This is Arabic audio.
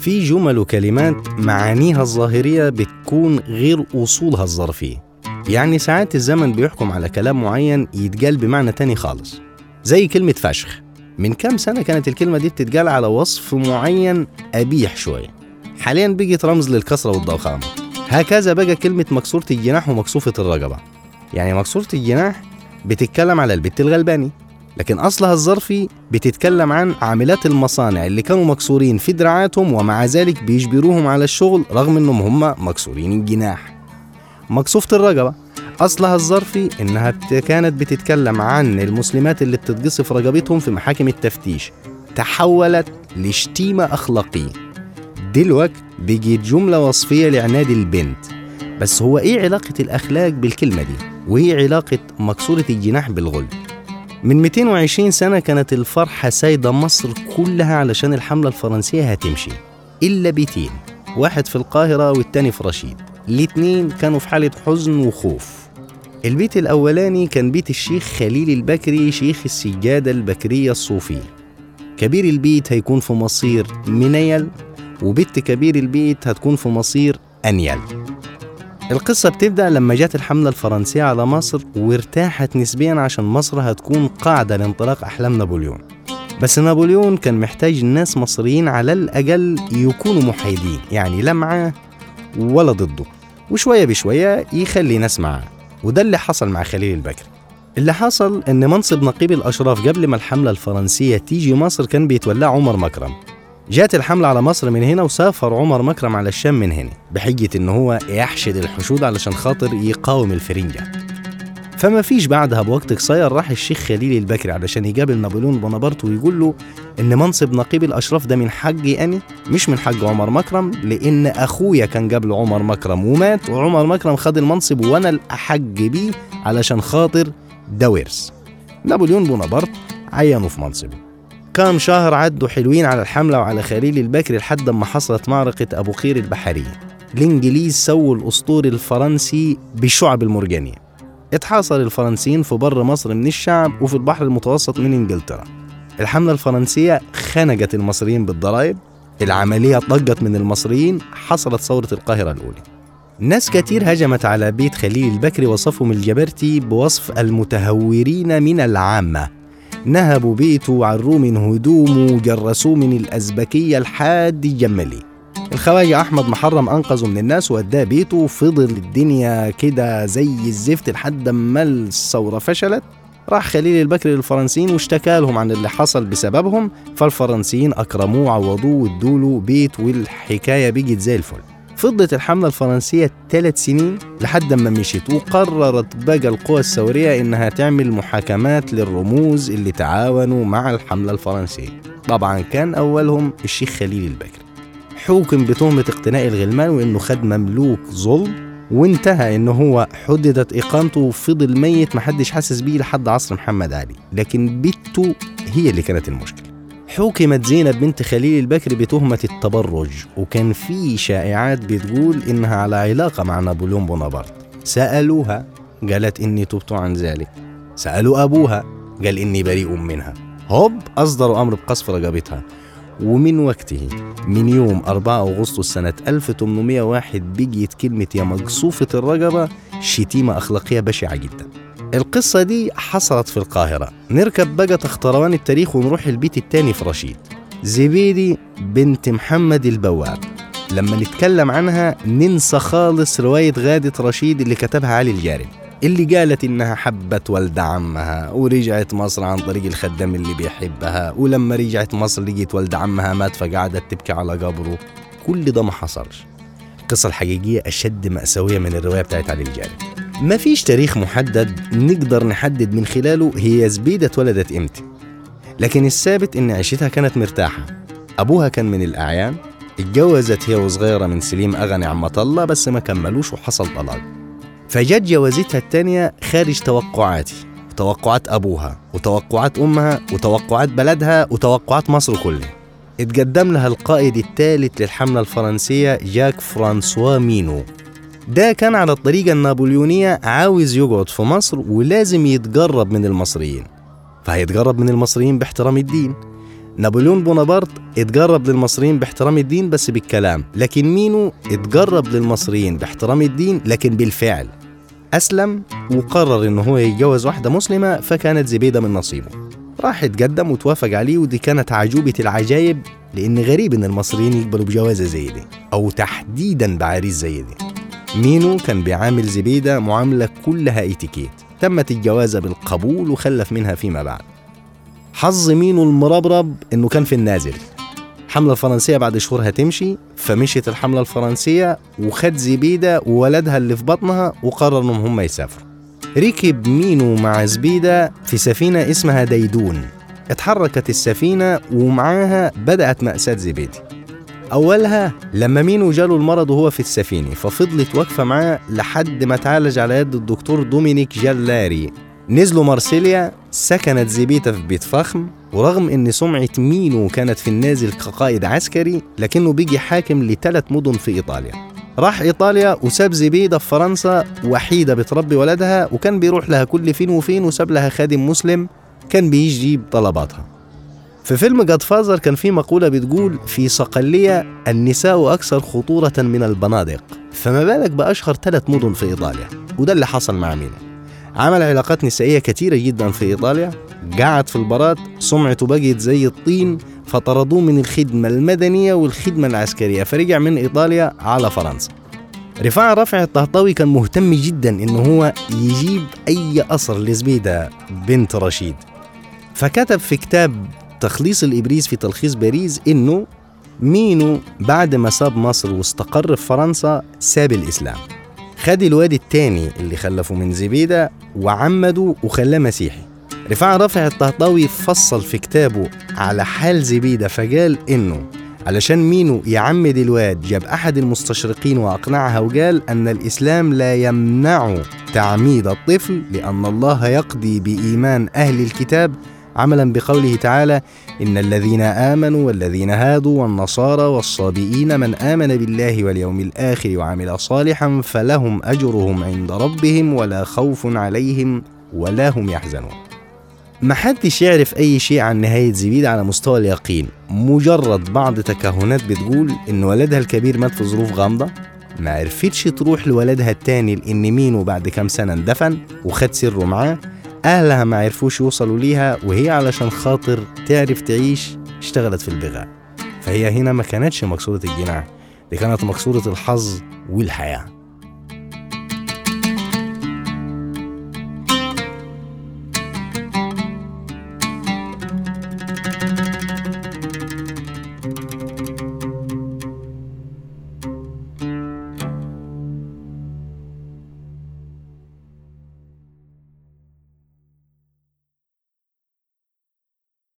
في جمل وكلمات معانيها الظاهرية بتكون غير أصولها الظرفية يعني ساعات الزمن بيحكم على كلام معين يتقال بمعنى تاني خالص. زي كلمة فشخ. من كام سنة كانت الكلمة دي بتتقال على وصف معين أبيح شوية. حاليا بقت رمز للكسرة والضخامة هكذا بقى كلمة مكسورة الجناح ومكسوفة الرقبة. يعني مكسورة الجناح بتتكلم على البت الغلباني. لكن أصلها الظرفي بتتكلم عن عاملات المصانع اللي كانوا مكسورين في دراعاتهم ومع ذلك بيجبروهم على الشغل رغم إنهم هم مكسورين الجناح. مكسوفة الرقبة. أصلها الظرفي إنها كانت بتتكلم عن المسلمات اللي بتتقصف رقبتهم في محاكم التفتيش. تحولت لشتيمة أخلاقية. دلوقتي بقت جملة وصفية لعناد البنت. بس هو إيه علاقة الأخلاق بالكلمة دي؟ وإيه علاقة مكسورة الجناح بالغل؟ من 220 سنة كانت الفرحة سايدة مصر كلها علشان الحملة الفرنسية هتمشي. إلا بيتين واحد في القاهرة والتاني في رشيد. الاتنين كانوا في حالة حزن وخوف. البيت الأولاني كان بيت الشيخ خليل البكري شيخ السجادة البكرية الصوفية كبير البيت هيكون في مصير منيل وبنت كبير البيت هتكون في مصير أنيل. القصة بتبدأ لما جت الحملة الفرنسية على مصر وارتاحت نسبيا عشان مصر هتكون قاعدة لانطلاق أحلام نابليون. بس نابليون كان محتاج ناس مصريين على الأقل يكونوا محايدين يعني لا معاه ولا ضده وشوية بشوية يخلي ناس معاه وده اللي حصل مع خليل البكري. اللي حصل إن منصب نقيب الأشراف قبل ما الحملة الفرنسية تيجي مصر كان بيتولاه عمر مكرم. جات الحملة على مصر من هنا وسافر عمر مكرم على الشام من هنا بحجة إن هو يحشد الحشود علشان خاطر يقاوم الفرنجة. فما فيش بعدها بوقت قصير راح الشيخ خليل البكري علشان يقابل نابليون بونابرت ويقول له إن منصب نقيب الأشراف ده من حقي أنا مش من حق عمر مكرم لأن أخويا كان قبل عمر مكرم ومات وعمر مكرم خد المنصب وأنا الأحق بيه علشان خاطر ده ورث. نابليون بونابرت عينه في منصبه. كام شهر عدوا حلوين على الحملة وعلى خليل البكري لحد ما حصلت معركة أبو قير البحرية الإنجليز سووا الأسطول الفرنسي بالشعب المرجانية. اتحاصر الفرنسيين في بر مصر من الشعب وفي البحر المتوسط من إنجلترا. الحملة الفرنسية خنقت المصريين بالضرائب. العملية طقت من المصريين. حصلت ثورة القاهرة الأولى. ناس كتير هجمت على بيت خليل البكري وصفهم الجبرتي بوصف المتهورين من العامة. نهبوا بيته وعروه من هدومه جرسوه من الأزبكية لحد الجمالي الخواجة أحمد محرم أنقذه من الناس ووداه بيته وفضل الدنيا كده زي الزفت لحد ما الثورة فشلت. راح خليل البكري للفرنسيين واشتكى لهم عن اللي حصل بسببهم فالفرنسيين أكرموه وعوضوه وادوله بيت والحكاية بقت زي الفل. فضلت الحملة الفرنسية ثلاث سنين لحد ما مشيت وقررت بقى القوى الثورية إنها تعمل محاكمات للرموز اللي تعاونوا مع الحملة الفرنسية. طبعا كان أولهم الشيخ خليل البكري حوكم بتهمة اقتناء الغلمان وإنه خد مملوك ظلم وانتهى إن هو حددت إقامته وفضل ميت محدش حاسس بيه لحد عصر محمد علي. لكن بنته هي اللي كانت المشكلة. حكمت زينب بنت خليل البكري بتهمة التبرج وكان في شائعات بتقول إنها على علاقة مع نابليون بونابرت. سألوها قالت إني تبت عن ذلك. سألوا أبوها قال إني بريء منها. هوب أصدروا أمر بقصف رقبتها. ومن وقته من يوم 4 أغسطس سنة 1801 بقيت كلمة يا مقصوفة الرقبة شتيمة أخلاقية بشعة جدا. القصة دي حصلت في القاهرة. نركب بقى تختروان التاريخ ونروح البيت التاني في رشيد. زبيدي بنت محمد البواب. لما نتكلم عنها ننسى خالص رواية غادة رشيد اللي كتبها علي الجارم اللي قالت إنها حبت ولد عمها ورجعت مصر عن طريق الخدام اللي بيحبها ولما رجعت مصر لقيت ولد عمها مات فقعدت تبكي على قبره. كل ده ما حصلش. القصة الحقيقية أشد مأساوية من الرواية بتاعت علي الجارم. ما فيش تاريخ محدد نقدر نحدد من خلاله هي زبيدة اتولدت إمتى. لكن الثابت إن عيشتها كانت مرتاحة. أبوها كان من الأعيان اتجوزت هي وصغيرة من سليم أغا نعمة الله بس ما كملوش وحصل طلاق فجت جوازتها التانية خارج توقعاتي وتوقعات أبوها وتوقعات أمها وتوقعات بلدها وتوقعات مصر كلها. اتقدم لها القائد الثالث للحملة الفرنسية جاك فرانسوا مينو. ده كان على الطريقة النابليونية عاوز يقعد في مصر ولازم يتقرب من المصريين. فهيتقرب من المصريين باحترام الدين. نابليون بونابرت اتقرب للمصريين باحترام الدين بس بالكلام لكن مينو اتقرب للمصريين باحترام الدين لكن بالفعل. أسلم وقرر إنه هو يتجوز واحدة مسلمة فكانت زبيدة من نصيبه. راح اتقدم وتوافق عليه ودي كانت عجوبة العجايب لأن غريب إن المصريين يقبلوا بجوازة زي دي أو تحديدا بعريس زي دي. مينو كان بيعامل زبيدة معاملة كلها اتيكيت تمت الجوازة بالقبول وخلف منها فيما بعد. حظ مينو المربرب إنه كان في النازل. الحملة الفرنسية بعد شهور هتمشي فمشيت الحملة الفرنسية وخد زبيدة وولدها اللي في بطنها وقرروا إنهم هم يسافروا. ركب مينو مع زبيدة في سفينة اسمها ديدون. اتحركت السفينة ومعاها بدأت مأساة زبيدة أولها لما مينو جاله المرض وهو في السفينة ففضلت واقفة معاه لحد ما تعالج على يد الدكتور دومينيك جالاري نزلوا مارسيليا سكنت زبيدة في بيت فخم ورغم إن سمعة مينو كانت في النازل كقائد عسكري لكنه بيبقى حاكم لثلاث مدن في إيطاليا. راح إيطاليا وساب زبيدة في فرنسا وحيدة بتربي ولدها وكان بيروح لها كل فين وفين وساب لها خادم مسلم كان بيجي يجيب طلباتها في فيلم جاد فازر كان في مقولة بتقول في صقلية النساء أكثر خطورة من البنادق فما بالك بأشهر ثلاث مدن في إيطاليا؟ وده اللي حصل مع مينو عمل علاقات نسائية كتيرة جدا في إيطاليا قعد في البارات سمعته بقت زي الطين فطردوه من الخدمة المدنية والخدمة العسكرية فرجع من إيطاليا على فرنسا. رفاعة رافع الطهطاوي كان مهتم جدا إنه هو يجيب أي أثر لزبيدة بنت رشيد. فكتب في كتاب تخليص الإبريز في تلخيص باريس إنه مينو بعد ما ساب مصر واستقر في فرنسا ساب الإسلام. خد الواد التاني اللي خلفه من زبيدة وعمده وخلاه مسيحي. رفاعة رافع الطهطاوي فصل في كتابه على حال زبيدة فقال إنه علشان مينو يعمد الواد جاب أحد المستشرقين وأقنعها وقال أن الإسلام لا يمنع تعميد الطفل لأن الله يقضي بإيمان أهل الكتاب عملا بقوله تعالى إن الذين آمنوا والذين هادوا والنصارى والصابئين من آمن بالله واليوم الآخر وعمل صالحا فلهم أجرهم عند ربهم ولا خوف عليهم ولا هم يحزنون. محدش يعرف أي شيء عن نهاية زبيد على مستوى اليقين مجرد بعض تكهنات بتقول إن ولدها الكبير مات في ظروف غامضة؟ ما عرفتش تروح لولدها التاني لأن مينو بعد كام سنة اندفن وخد سره معاه؟ أهلها ما عرفوش يوصلوا ليها وهي علشان خاطر تعرف تعيش اشتغلت في البغاء. فهي هنا ما كانتش مكسورة الجناح دي كانت مكسورة الحظ والحياة.